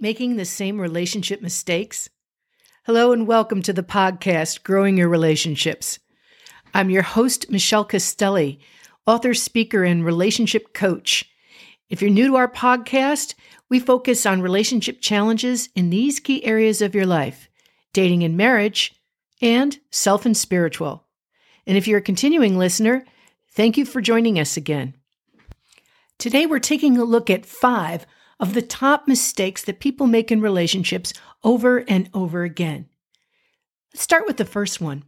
making the same relationship mistakes? Hello and welcome to the podcast, Growing Your Relationships. I'm your host, Michelle Castelli, author, speaker, and relationship coach. If you're new to our podcast, we focus on relationship challenges in these key areas of your life dating and marriage, and self and spiritual. And if you're a continuing listener, thank you for joining us again. Today, we're taking a look at five of the top mistakes that people make in relationships over and over again. Let's start with the first one.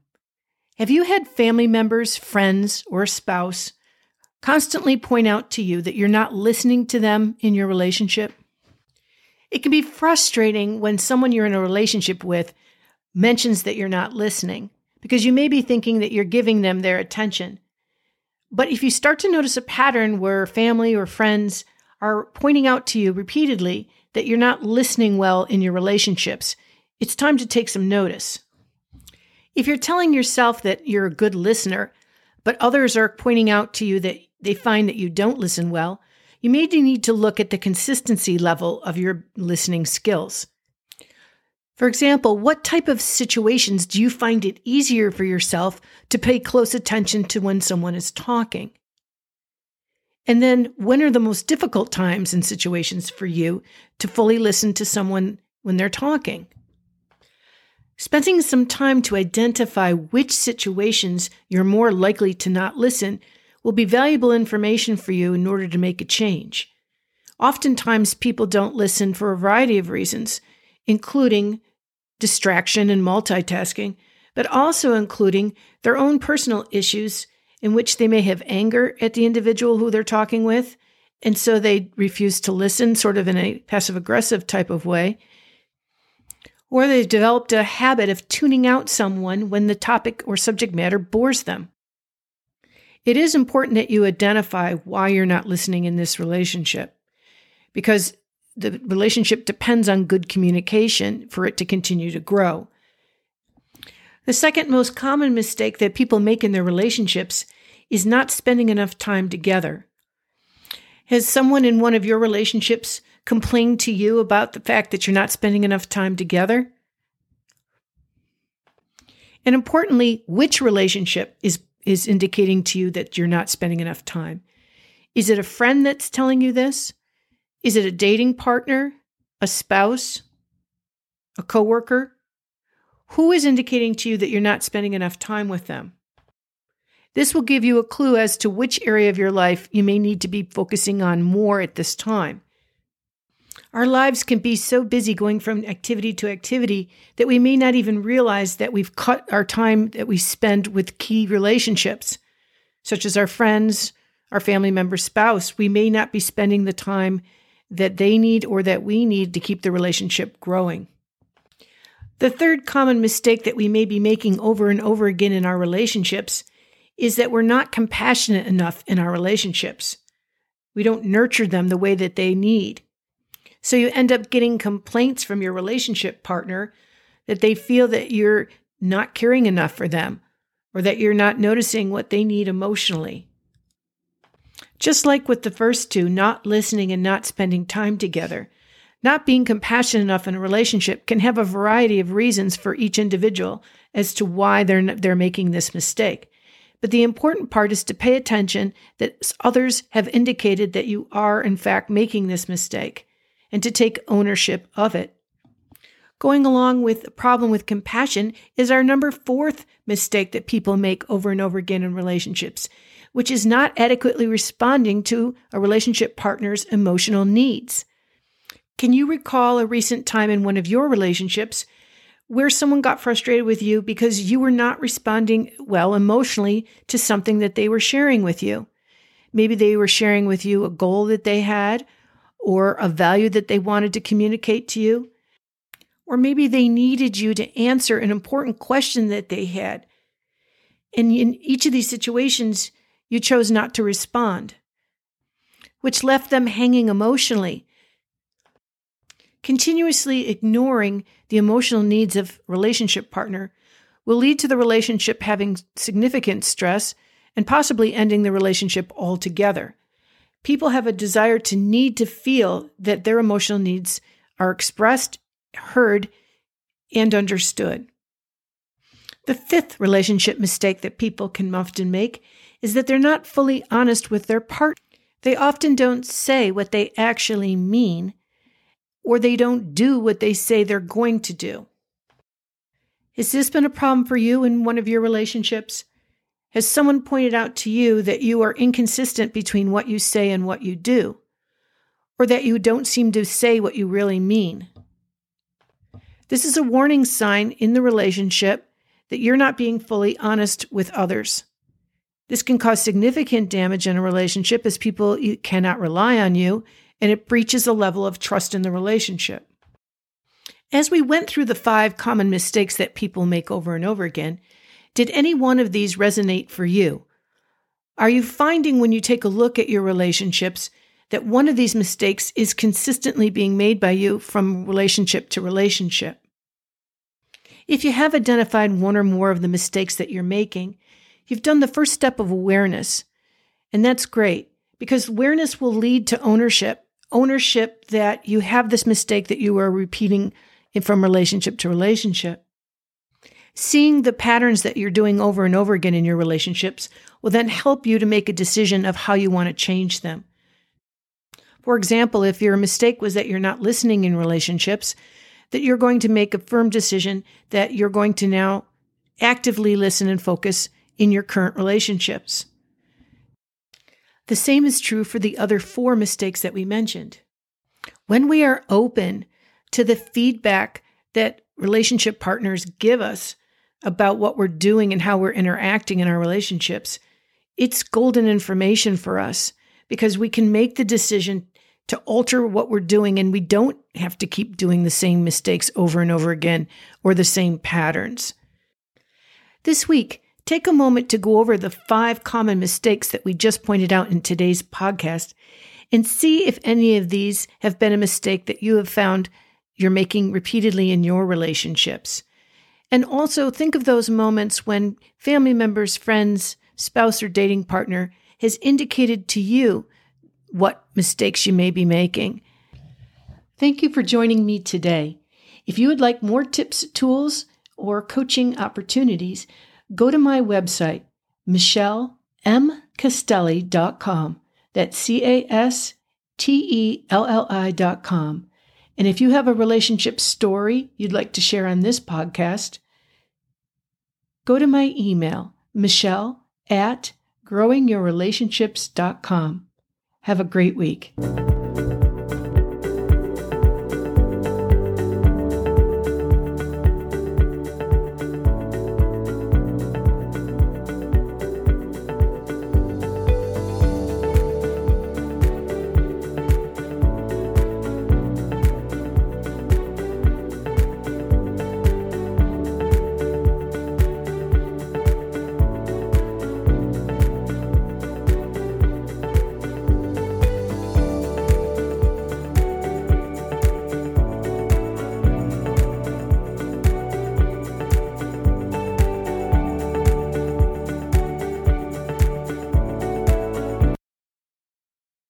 Have you had family members, friends, or a spouse constantly point out to you that you're not listening to them in your relationship? It can be frustrating when someone you're in a relationship with mentions that you're not listening because you may be thinking that you're giving them their attention. But if you start to notice a pattern where family or friends are pointing out to you repeatedly that you're not listening well in your relationships, it's time to take some notice. If you're telling yourself that you're a good listener, but others are pointing out to you that they find that you don't listen well, you may need to look at the consistency level of your listening skills. For example, what type of situations do you find it easier for yourself to pay close attention to when someone is talking? And then, when are the most difficult times and situations for you to fully listen to someone when they're talking? Spending some time to identify which situations you're more likely to not listen will be valuable information for you in order to make a change. Oftentimes, people don't listen for a variety of reasons, including distraction and multitasking, but also including their own personal issues in which they may have anger at the individual who they're talking with, and so they refuse to listen, sort of in a passive aggressive type of way. Or they've developed a habit of tuning out someone when the topic or subject matter bores them. It is important that you identify why you're not listening in this relationship because the relationship depends on good communication for it to continue to grow. The second most common mistake that people make in their relationships is not spending enough time together. Has someone in one of your relationships complained to you about the fact that you're not spending enough time together? And importantly, which relationship is, is indicating to you that you're not spending enough time? Is it a friend that's telling you this? Is it a dating partner, a spouse, a coworker? Who is indicating to you that you're not spending enough time with them? This will give you a clue as to which area of your life you may need to be focusing on more at this time. Our lives can be so busy going from activity to activity that we may not even realize that we've cut our time that we spend with key relationships, such as our friends, our family member, spouse. We may not be spending the time that they need or that we need to keep the relationship growing. The third common mistake that we may be making over and over again in our relationships is that we're not compassionate enough in our relationships. We don't nurture them the way that they need. So you end up getting complaints from your relationship partner that they feel that you're not caring enough for them or that you're not noticing what they need emotionally. Just like with the first two, not listening and not spending time together. Not being compassionate enough in a relationship can have a variety of reasons for each individual as to why they're, they're making this mistake. But the important part is to pay attention that others have indicated that you are, in fact, making this mistake and to take ownership of it. Going along with the problem with compassion is our number fourth mistake that people make over and over again in relationships which is not adequately responding to a relationship partner's emotional needs. Can you recall a recent time in one of your relationships where someone got frustrated with you because you were not responding well emotionally to something that they were sharing with you? Maybe they were sharing with you a goal that they had or a value that they wanted to communicate to you. Or maybe they needed you to answer an important question that they had. And in each of these situations, you chose not to respond, which left them hanging emotionally. Continuously ignoring the emotional needs of relationship partner will lead to the relationship having significant stress and possibly ending the relationship altogether. People have a desire to need to feel that their emotional needs are expressed, heard, and understood. The fifth relationship mistake that people can often make is that they're not fully honest with their partner. They often don't say what they actually mean, or they don't do what they say they're going to do. Has this been a problem for you in one of your relationships? Has someone pointed out to you that you are inconsistent between what you say and what you do? Or that you don't seem to say what you really mean? This is a warning sign in the relationship that you're not being fully honest with others. This can cause significant damage in a relationship as people cannot rely on you and it breaches a level of trust in the relationship. As we went through the five common mistakes that people make over and over again, did any one of these resonate for you? Are you finding when you take a look at your relationships that one of these mistakes is consistently being made by you from relationship to relationship? If you have identified one or more of the mistakes that you're making, you've done the first step of awareness. And that's great because awareness will lead to ownership, ownership that you have this mistake that you are repeating from relationship to relationship. Seeing the patterns that you're doing over and over again in your relationships will then help you to make a decision of how you want to change them. For example, if your mistake was that you're not listening in relationships, that you're going to make a firm decision that you're going to now actively listen and focus in your current relationships. The same is true for the other four mistakes that we mentioned. When we are open to the feedback that relationship partners give us about what we're doing and how we're interacting in our relationships, it's golden information for us because we can make the decision to alter what we're doing and we don't have to keep doing the same mistakes over and over again or the same patterns. This week, take a moment to go over the five common mistakes that we just pointed out in today's podcast and see if any of these have been a mistake that you have found you're making repeatedly in your relationships. And also think of those moments when family members, friends, spouse, or dating partner has indicated to you what mistakes you may be making. Thank you for joining me today. If you would like more tips, tools, or coaching opportunities, go to my website, michellemcastelli.com. That's C A S T E L L I.com. And if you have a relationship story you'd like to share on this podcast, go to my email, michelle at growingyourrelationships.com. Have a great week.